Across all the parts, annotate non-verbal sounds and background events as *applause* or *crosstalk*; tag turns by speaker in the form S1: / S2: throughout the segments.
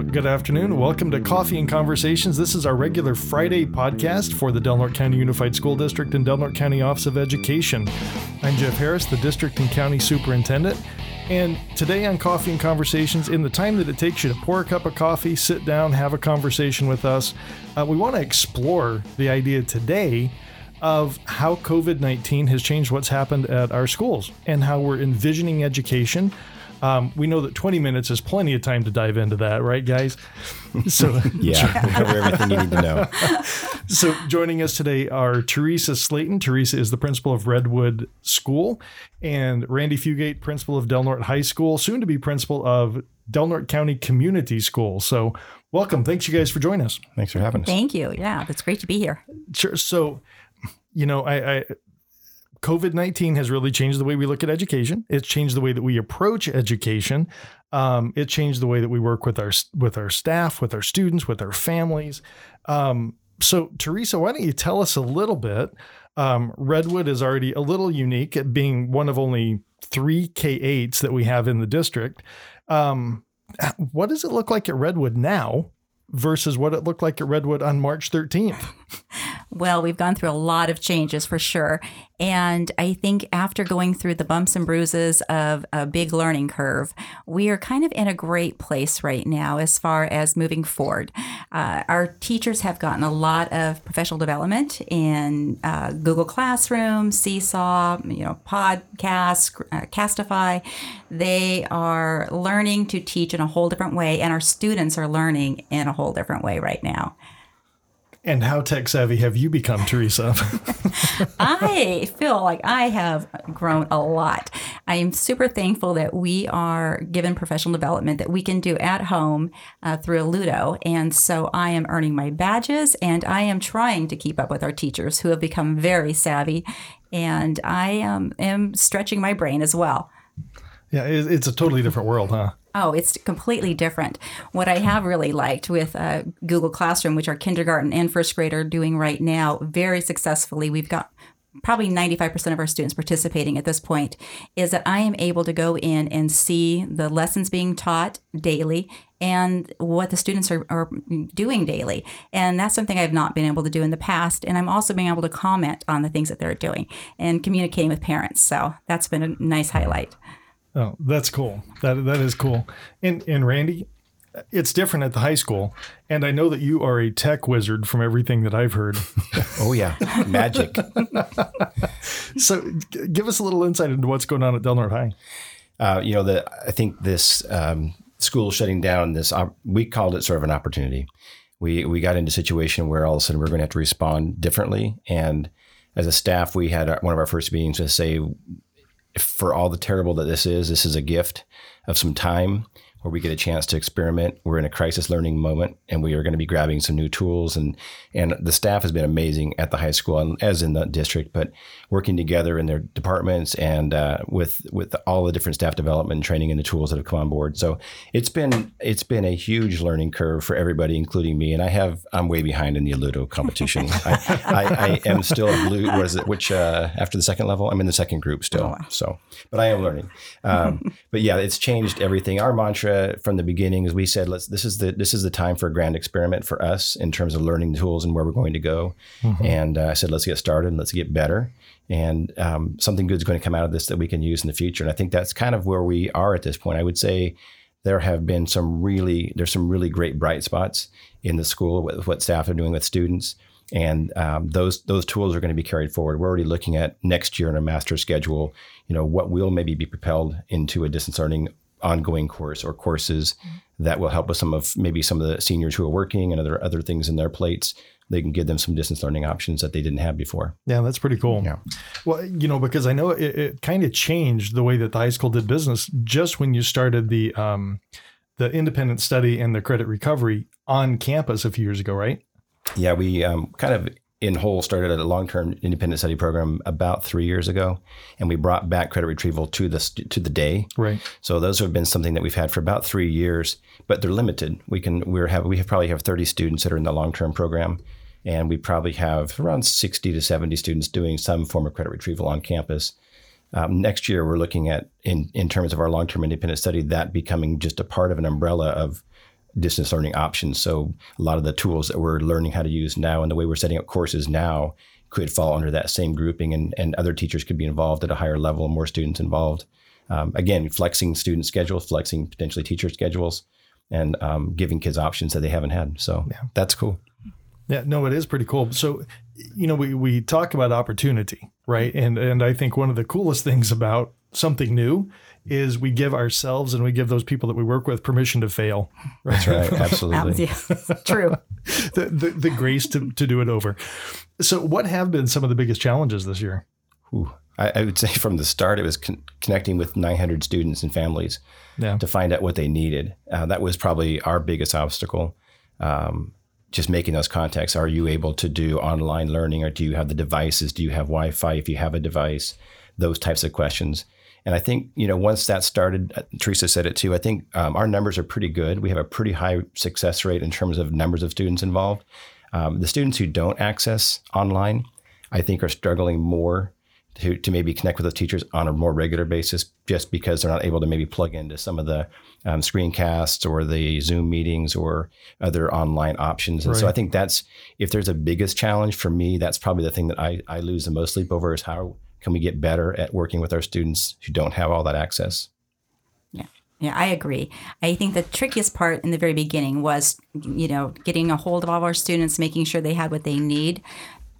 S1: Good afternoon. Welcome to Coffee and Conversations. This is our regular Friday podcast for the Del Norte County Unified School District and Del Norte County Office of Education. I'm Jeff Harris, the District and County Superintendent. And today on Coffee and Conversations, in the time that it takes you to pour a cup of coffee, sit down, have a conversation with us, uh, we want to explore the idea today of how COVID 19 has changed what's happened at our schools and how we're envisioning education um, we know that 20 minutes is plenty of time to dive into that, right, guys? *laughs*
S2: So yeah, we'll *laughs* *laughs* cover everything you need to know.
S1: so joining us today are Teresa Slayton. Teresa is the principal of Redwood School, and Randy Fugate, principal of Del Norte High School, soon to be principal of Del Norte County Community School. So welcome. Thanks you guys for joining us.
S2: Thanks for having us.
S3: Thank you. Yeah, it's great to be here.
S1: Sure. So you know, I, I COVID 19 has really changed the way we look at education. It's changed the way that we approach education. Um, it changed the way that we work with our with our staff, with our students, with our families. Um, so, Teresa, why don't you tell us a little bit? Um, Redwood is already a little unique at being one of only three K 8s that we have in the district. Um, what does it look like at Redwood now versus what it looked like at Redwood on March 13th? *laughs*
S3: Well, we've gone through a lot of changes for sure. And I think after going through the bumps and bruises of a big learning curve, we are kind of in a great place right now as far as moving forward. Uh, our teachers have gotten a lot of professional development in uh, Google Classroom, Seesaw, you know, podcasts, uh, Castify. They are learning to teach in a whole different way, and our students are learning in a whole different way right now.
S1: And how tech savvy have you become, Teresa? *laughs*
S3: I feel like I have grown a lot. I am super thankful that we are given professional development that we can do at home uh, through Alludo. And so I am earning my badges and I am trying to keep up with our teachers who have become very savvy. And I um, am stretching my brain as well.
S1: Yeah, it's a totally different world, huh?
S3: Oh, it's completely different. What I have really liked with uh, Google Classroom, which our kindergarten and first grade are doing right now very successfully, we've got probably 95% of our students participating at this point, is that I am able to go in and see the lessons being taught daily and what the students are, are doing daily. And that's something I've not been able to do in the past. And I'm also being able to comment on the things that they're doing and communicating with parents. So that's been a nice highlight.
S1: Oh, that's cool. That that is cool. And and Randy, it's different at the high school, and I know that you are a tech wizard from everything that I've heard. *laughs*
S2: oh yeah, magic. *laughs*
S1: so, g- give us a little insight into what's going on at Del Norte High.
S2: Uh, you know, the I think this um, school shutting down. This we called it sort of an opportunity. We we got into a situation where all of a sudden we're going to have to respond differently, and as a staff, we had one of our first meetings to say for all the terrible that this is, this is a gift of some time where we get a chance to experiment. We're in a crisis learning moment, and we are going to be grabbing some new tools. and And the staff has been amazing at the high school, and as in the district, but working together in their departments and uh, with with all the different staff development and training and the tools that have come on board. So it's been it's been a huge learning curve for everybody, including me. And I have I'm way behind in the Alludo competition. *laughs* I, I, I, am still a blue. What is it? Which uh, after the second level, I'm in the second group still. Oh, wow. So, but I am learning. Um, *laughs* but yeah, it's changed everything. Our mantra mantra from the beginning is we said let's this is the this is the time for a grand experiment for us in terms of learning tools and where we're going to go. Mm-hmm. And uh, I said let's get started, let's get better, and um, something good is going to come out of this that we can use in the future. And I think that's kind of where we are at this point. I would say there have been some really there's some really great bright spots in the school with what staff are doing with students and um, those those tools are going to be carried forward. We're already looking at next year in a master schedule. You know what will maybe be propelled into a distance learning ongoing course or courses mm-hmm. that will help with some of maybe some of the seniors who are working and other other things in their plates they can give them some distance learning options that they didn't have before.
S1: Yeah, that's pretty cool. Yeah. Well, you know, because I know it, it kind of changed the way that the high school did business just when you started the um, the independent study and the credit recovery on campus a few years ago, right?
S2: Yeah, we um, kind of in whole started a long-term independent study program about three years ago, and we brought back credit retrieval to the to the day.
S1: Right.
S2: So those have been something that we've had for about three years, but they're limited. We can we're have we have probably have thirty students that are in the long-term program, and we probably have around sixty to seventy students doing some form of credit retrieval on campus. Um, next year, we're looking at in in terms of our long-term independent study that becoming just a part of an umbrella of distance learning options. So a lot of the tools that we're learning how to use now and the way we're setting up courses now could fall under that same grouping, and, and other teachers could be involved at a higher level, and more students involved. Um, again, flexing student schedules, flexing potentially teacher schedules, and um, giving kids options that they haven't had. So yeah. that's cool.
S1: Yeah, no, it is pretty cool. So, you know, we, we talk about opportunity, right? And and I think one of the coolest things about something new is we give ourselves and we give those people that we work with permission to fail.
S2: Right? That's right. *laughs* Absolutely. *laughs*
S3: True.
S1: the, the, the grace to, to do it over. So, what have been some of the biggest challenges this year?
S2: Ooh, I, I, would *laughs* say from the start, it was con- connecting with 900 students and families yeah. to find out what they needed. Uh, that was probably our biggest obstacle. Um, just making those contacts. Are you able to do online learning or do you have the devices? Do you have Wi Fi if you have a device? Those types of questions. And I think, you know, once that started, uh, Teresa said it too, I think um, our numbers are pretty good. We have a pretty high success rate in terms of numbers of students involved. Um, the students who don't access online, I think, are struggling more to, to maybe connect with the teachers on a more regular basis just because they're not able to maybe plug into some of the um, screencasts or the Zoom meetings or other online options. And right. so I think that's, if there's a biggest challenge for me, that's probably the thing that I, I lose the most sleep over is how can we get better at working with our students who don't have all that access?
S3: Yeah. Yeah, I agree. I think the trickiest part in the very beginning was, you know, getting a hold of all of our students, making sure they had what they need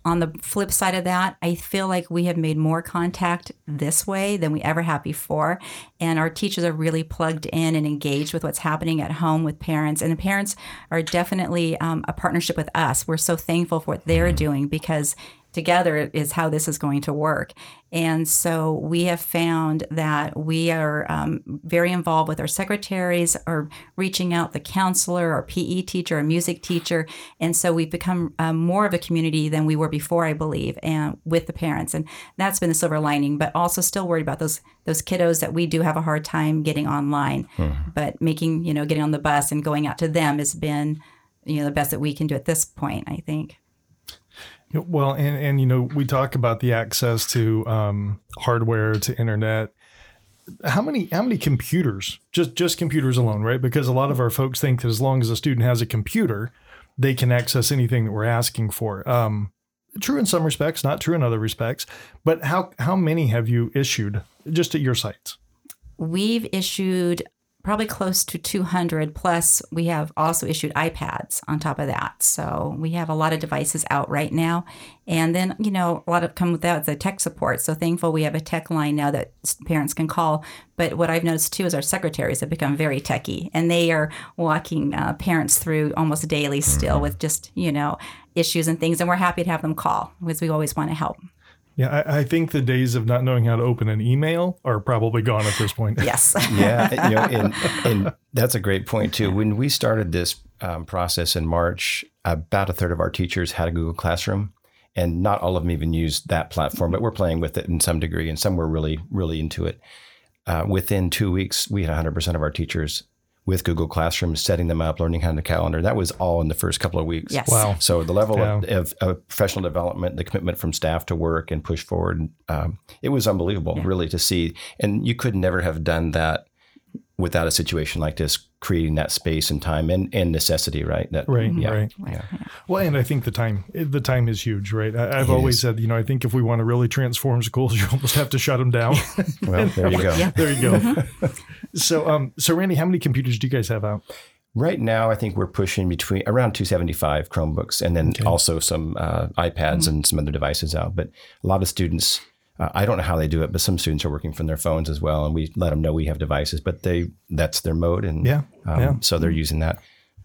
S3: on the flip side of that, I feel like we have made more contact this way than we ever have before. And our teachers are really plugged in and engaged with what's happening at home with parents. And the parents are definitely um, a partnership with us. We're so thankful for what they're mm-hmm. doing because together is how this is going to work. And so we have found that we are um, very involved with our secretaries or reaching out the counselor or PE teacher or music teacher. And so we've become um, more of a community than we were before, I believe, and with the parents. And that's been the silver lining, but also still worried about those those kiddos that we do have a hard time getting online. Hmm. But making, you know, getting on the bus and going out to them has been, you know, the best that we can do at this point, I think.
S1: Well, and and you know, we talk about the access to um, hardware to internet. How many how many computers? Just just computers alone, right? Because a lot of our folks think that as long as a student has a computer, they can access anything that we're asking for. Um, true in some respects, not true in other respects. But how how many have you issued just at your sites?
S3: We've issued probably close to 200 plus we have also issued ipads on top of that. So we have a lot of devices out right now. And then you know a lot of come with that the tech support. So thankful we have a tech line now that parents can call. But what i've noticed too is our secretaries have become very techy and they are walking uh, parents through almost daily still mm-hmm. with just you know issues and things. And we're happy to have them call because we always want to help
S1: yeah, I, I, think the days of not knowing how to open an email are probably gone at this point.
S3: yes. *laughs*
S2: yeah, you know, and, and, that's a great point too. When we started this um, process in March, about a third of our teachers had a Google Classroom, and not all of them even used that platform, but we're playing with it in some degree, and some were really, really into it. Uh, within two weeks, we had 100% of our teachers with Google Classroom, setting them up, learning how to calendar. That was all in the first couple of weeks.
S3: Yes.
S1: Wow.
S2: So the level yeah. of, of, professional development, the commitment from staff to work and push forward, um, it was unbelievable, yeah. really, to see. And you could never have done that without a situation like this, creating that space and time and, and necessity, right? That,
S1: right, yeah, right. Yeah. Well, and I think the time the time is huge, right? I, have always is. said, you know, I think if we want to really transform schools, *laughs* you almost have to shut them down. *laughs*
S2: well, there you go.
S1: Yeah. There you go. *laughs* so, um, so Randy, how many computers do you guys have out?
S2: Right now, I think we're pushing between around 275 Chromebooks, and then okay. also some uh, iPads mm-hmm. and some other devices out. But a lot of students uh, I don't know how they do it, but some students are working from their phones as well, and we let them know we have devices, but they that's their mode, and
S1: yeah, um, yeah.
S2: so they're using that.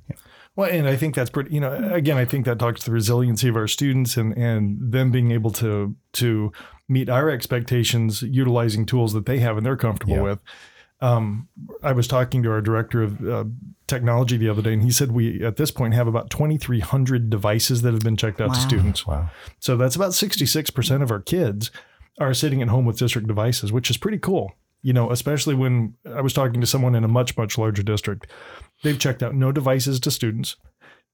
S1: Yeah. Well, and I think that's pretty. You know, again, I think that talks to the resiliency of our students and and them being able to to meet our expectations utilizing tools that they have and they're comfortable yeah. with. Um, I was talking to our director of uh, technology the other day, and he said we at this point have about 2,300 devices that have been checked out wow. to students.
S2: Wow!
S1: So that's about 66 percent of our kids are sitting at home with district devices, which is pretty cool. You know, especially when I was talking to someone in a much, much larger district. They've checked out no devices to students.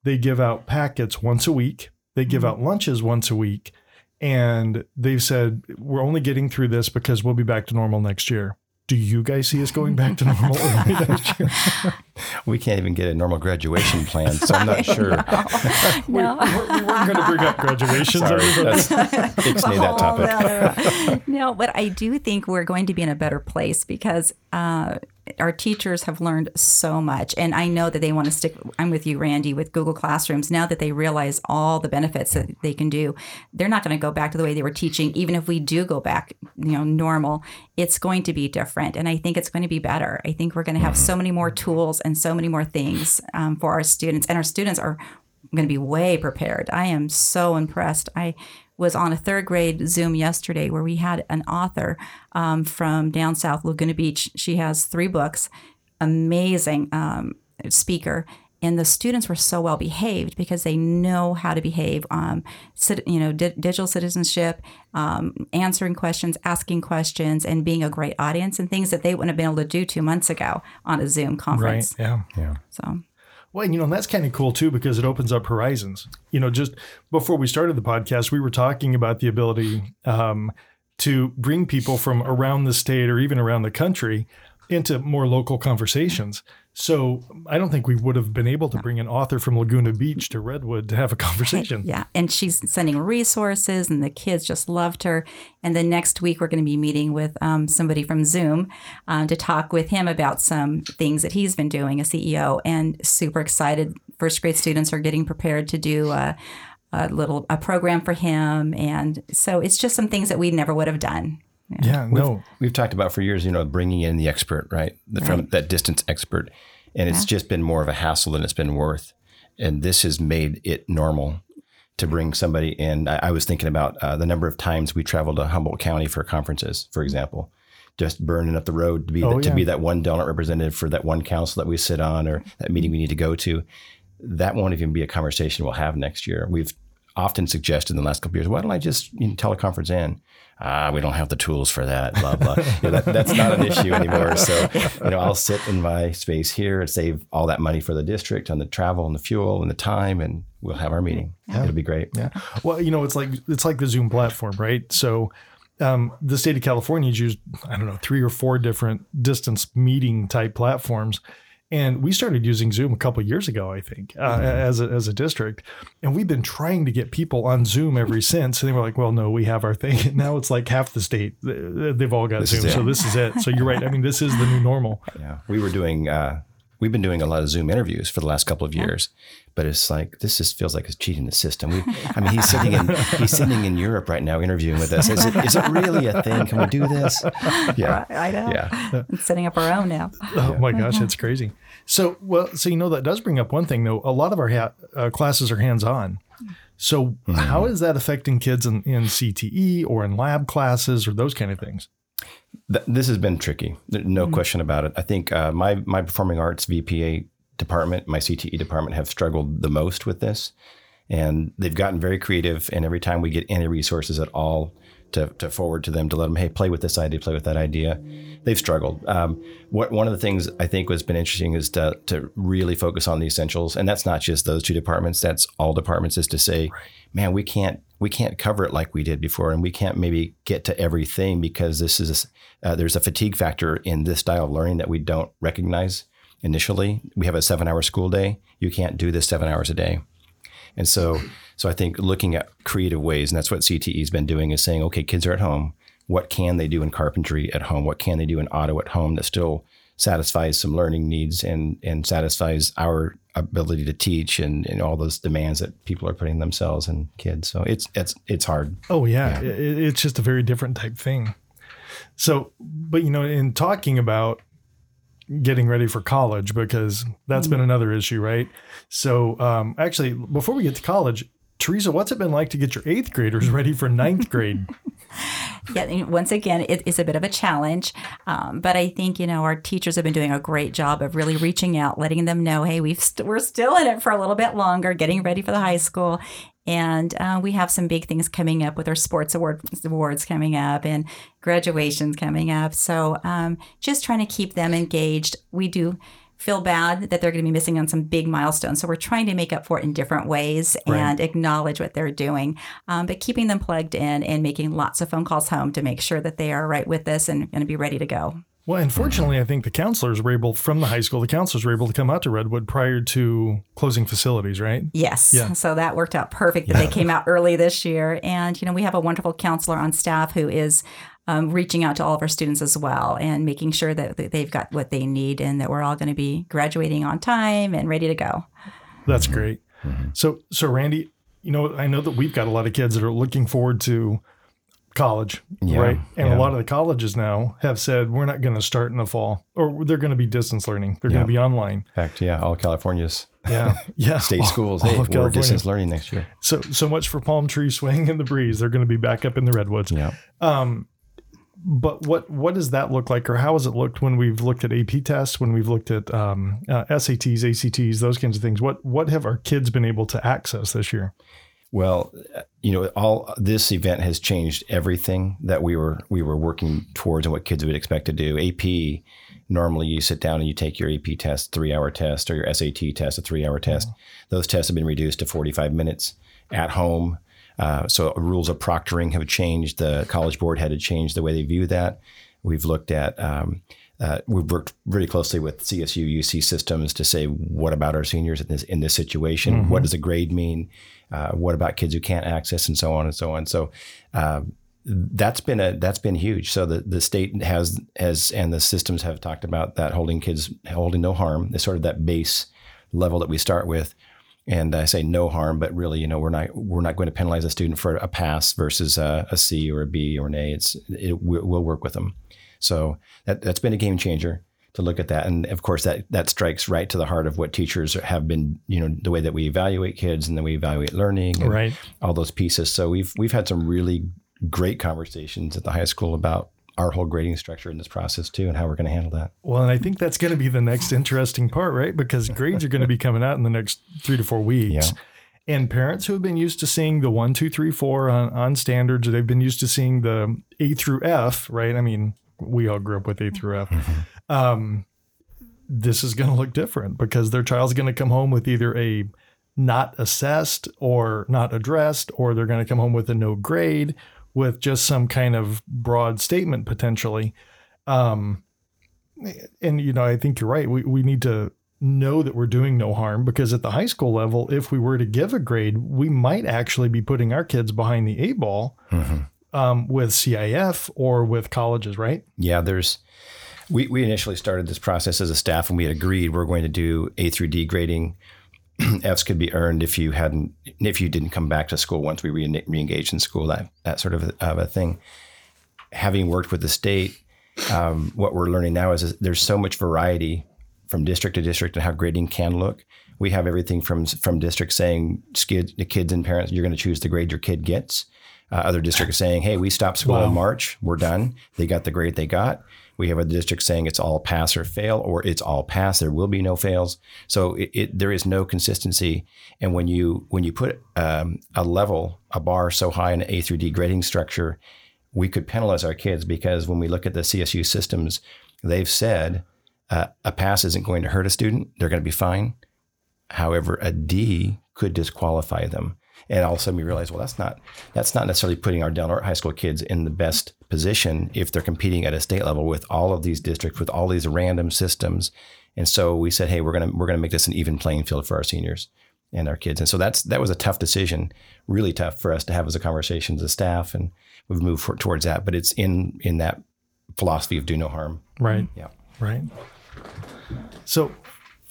S1: They give out packets once a week. They give mm-hmm. out lunches once a week. And they've said, we're only getting through this because we'll be back to normal next year. Do you guys see us going back to normal early next year?
S2: we can't even get a normal graduation plan, so I'm not *laughs* sure.
S3: no,
S1: we, we weren't going to bring up graduations.
S2: Sorry,
S1: everybody.
S2: that's ixnay that topic. *laughs*
S3: no, but I do think we're going to be in a better place because uh, our teachers have learned so much. And I know that they want to stick, I'm with you, Randy, with Google Classrooms. Now that they realize all the benefits that they can do, they're not going to go back to the way they were teaching. Even if we do go back, you know, normal, it's going to be different. And I think it's going to be better. I think we're going to have so many more tools and so many more things um, for our students. And our students are going to be way prepared. I am so impressed. I was on a third grade Zoom yesterday where we had an author um, from down south, Laguna Beach. She has three books, amazing um, speaker. And the students were so well behaved because they know how to behave. Um, you know, di- digital citizenship, um, answering questions, asking questions, and being a great audience, and things that they wouldn't have been able to do two months ago on a Zoom conference.
S1: Right. Yeah.
S2: Yeah.
S3: So
S1: Well, you know, and that's kind of cool too because it opens up horizons. You know, just before we started the podcast, we were talking about the ability um, to bring people from around the state or even around the country into more local conversations. So I don't think we would have been able to bring an author from Laguna Beach to Redwood to have a conversation.
S3: Yeah, and she's sending resources, and the kids just loved her. And the next week, we're going to be meeting with um, somebody from Zoom um, to talk with him about some things that he's been doing, a CEO, and super excited. First grade students are getting prepared to do a, a little a program for him, and so it's just some things that we never would have done.
S1: Yeah, no.
S2: We've talked about for years, you know, bringing in the expert, right? The, From that distance expert. And it's just been more of a hassle than it's been worth. And this has made it normal to bring somebody in. I, I was thinking about uh, the number of times we traveled to Humboldt County for conferences, for example, just burning up the road to be,
S1: Oh,
S2: the, to
S1: yeah.
S2: be that one donut representative for that one council that we sit on or that meeting we need to go to. That won't even be a conversation we'll have next year. We've often suggested in the last couple of years, why don't I just you know, teleconference in? Ah, we don't have the tools for that. Blah blah. *laughs* You know, that, that's not an issue anymore. So you know, I'll sit in my space here and save all that money for the district on the travel and the fuel and the time, and we'll have our meeting. It'll be great.
S1: Yeah. Well, you know, it's like it's like the Zoom platform, right? So um, the state of California has used I don't know three or four different distance meeting type platforms, and we started using Zoom a couple years ago, I think, uh, as a, as a district, and we've been trying to get people on Zoom ever *laughs* since. And they were like, "Well, no, we have our thing." *laughs* And now it's like half the state they've all got
S2: is
S1: Zoom, so this is it. So you're right. I mean, this is the new normal. *laughs*
S2: Yeah, we were doing. Uh, we've been doing a lot of Zoom interviews for the last couple of years, but it's like this just feels like it's cheating the system. We, I mean, he's sitting in he's sitting in Europe right now interviewing with us. Is it is it really a thing? Can we do this? Yeah,
S3: I know.
S2: yeah.
S3: And setting up our own now.
S1: Oh my gosh, that's crazy. So, well, so you know that does bring up one thing though. A lot of our ha- uh, classes are hands-on. So, how is that affecting kids in, in CTE or in lab classes or those kind of things?
S2: Th- this has been tricky. No question about it. I think uh, my my performing arts VPA department, my CTE department, have struggled the most with this, and they've gotten very creative. And every time we get any resources at all to, to forward to them to let them, hey, play with this idea, play with that idea, they've struggled. Um, what one of the things I think has been interesting is to to really focus on the essentials, and that's not just those two departments. That's all departments. Is to say, man, we can't we can't cover it like we did before, and we can't maybe get to everything because this is uh, there's a fatigue factor in this style of learning that we don't recognize initially. We have a seven hour school day. You can't do this seven hours a day. And so, so I think looking at creative ways, and that's what CTE's been doing, is saying, okay, kids are at home. What can they do in carpentry at home? What can they do in auto at home that still satisfies some learning needs and and satisfies our ability to teach and, and all those demands that people are putting themselves and kids. So it's it's it's hard.
S1: Oh yeah, It, it's just a very different type thing. So, but you know, in talking about getting ready for college, because that's been another issue, right? So, um, actually, before we get to college, Teresa, what's it been like to get your eighth graders *laughs* ready for ninth grade? *laughs*
S3: yeah, once again, it is a bit of a challenge, um, but I think you know our teachers have been doing a great job of really reaching out, letting them know, hey, we've st- we're still in it for a little bit longer, getting ready for the high school, and uh, we have some big things coming up with our sports award awards coming up and graduations coming up. So um, just trying to keep them engaged. We do feel bad that they're going to be missing on some big milestones. So we're trying to make up for it in different ways and acknowledge what they're doing, um, but keeping them plugged in and making lots of phone calls home to make sure that they are right with us and going to be ready to go.
S1: Well, unfortunately, I think the counselors were able, from the high school, the counselors were able to come out to Redwood prior to closing facilities, right?
S3: Yes.
S1: Yeah.
S3: So that worked out perfect that they came out early this year. And, you know, we have a wonderful counselor on staff who is um, reaching out to all of our students as well and making sure that that they've got what they need and that we're all going to be graduating on time and ready to go.
S1: That's great. So, so Randy, you know, I know that we've got a lot of kids that are looking forward to college,
S2: Yeah,
S1: right? And
S2: yeah.
S1: a lot of the colleges now have said we're not going to start in the fall, or they're going to be distance learning. They're going to be online.
S2: In fact, yeah, all California's
S1: Yeah, *laughs* yeah.
S2: state
S1: All-
S2: schools,
S1: all
S2: hey,
S1: of
S2: we're distance learning next year.
S1: So, so much for palm tree swing in the breeze. They're going to be back up in the redwoods.
S2: Yeah.
S1: Um, but what what does that look like, or how has it looked when we've looked at AP tests, when we've looked at um, uh, SATs, ACTs, those kinds of things? What what have our kids been able to access this year?
S2: Well, you know, all this event has changed everything that we were we were working towards and what kids would expect to do. AP, normally you sit down and you take your AP test, three hour test, or your SAT test, a three hour test. Those tests have been reduced to 45 minutes at home. Uh, so rules of proctoring have changed. The College Board had to change the way they view that. We've looked at um, uh, we've worked really closely with CSU UC systems to say what about our seniors in this in this situation? What does a grade mean? Uh, what about kids who can't access and so on and so on? So uh, that's been a that's been huge. So the, the state has has and the systems have talked about that holding kids holding no harm. It's sort of that base level that we start with. And I say no harm, but really, you know, we're not we're not going to penalize a student for a pass versus a, a C or a B or an A. It's it, we'll we'll work with them. So that that's been a game changer to look at that, and of course that that strikes right to the heart of what teachers have been, you know, the way that we evaluate kids and then we evaluate learning, and
S1: Right.
S2: all those pieces. So we've we've had some really great conversations at the high school about our whole grading structure in this process too, and how we're going to handle that.
S1: Well, and I think that's going to be the next interesting part, right? Because grades are going to be coming out in the next three to four weeks. And parents who have been used to seeing the one, two, three, four on, on standards, or they've been used to seeing the A through F, right? I mean, we all grew up with A through F. Um, this is going to look different because their child's going to come home with either a not assessed or not addressed, or they're going to come home with a no grade with just some kind of broad statement potentially. Um, and you know, I think you're right. We we need to know that we're doing no harm because at the high school level, if we were to give a grade, we might actually be putting our kids behind the A ball um, with CIF or with colleges, right?
S2: Yeah, there's. We, we initially started this process as a staff, and we had agreed we're going to do A through D grading. *clears throat* Fs could be earned if you hadn't, if you didn't come back to school once we re- re-engaged in school, that that sort of a, of a thing. Having worked with the state, um, what we're learning now is, is there's so much variety from district to district and how grading can look. We have everything from from districts saying the kids and parents, you're going to choose the grade your kid gets. Uh, other districts saying, hey, we stopped school
S1: Wow.
S2: in March, we're done. They got the grade they got. We have a district saying it's all pass or fail, or it's all pass. There will be no fails. So it, it there is no consistency. And when you when you put um, a level, a bar so high in an A through D grading structure, we could penalize our kids because when we look at the CSU systems, they've said uh, a pass isn't going to hurt a student; they're going to be fine. However, a D could disqualify them. And all of a sudden we realize, well, that's not that's not necessarily putting our Del Norte High School kids in the best position if they're competing at a state level with all of these districts, with all these random systems. And so we said, hey, we're gonna we're gonna make this an even playing field for our seniors and our kids. And so that's that was a tough decision, really tough for us to have as a conversation as a staff, and we've moved for, towards that. But it's in in that philosophy of do no harm.
S1: Right.
S2: Yeah.
S1: Right. So,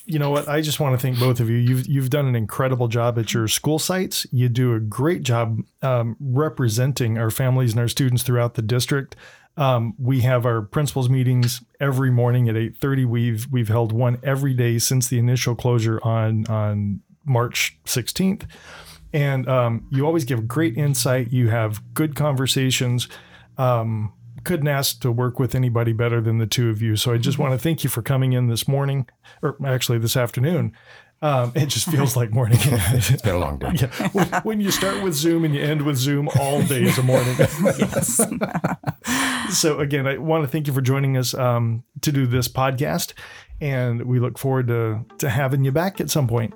S1: you know what? I just want to thank both of you. You've you've done an incredible job at your school sites. You do a great job um, representing our families and our students throughout the district. Um, we have our principals meetings every morning at eight thirty. We've we've held one every day since the initial closure on on March sixteenth. And um, you always give great insight. You have good conversations um, couldn't ask to work with anybody better than the two of you. So I just want to thank you for coming in this morning, or actually this afternoon. Um, it just feels like morning. *laughs*
S2: It's been a long day. *laughs*
S1: yeah. When, when you start with Zoom and you end with Zoom, all day is a morning. *laughs*
S3: Yes.
S1: so again, I want to thank you for joining us um, to do this podcast, and we look forward to to having you back at some point.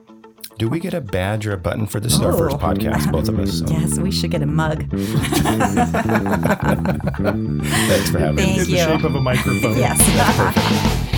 S2: Do we get a badge or a button for the is our first
S3: Oh.
S2: podcast, both of us? So
S3: Yes, we should get a mug. *laughs*
S2: thanks for having me.
S3: Thank
S1: In the
S3: you.
S1: shape of a microphone.
S3: Yes.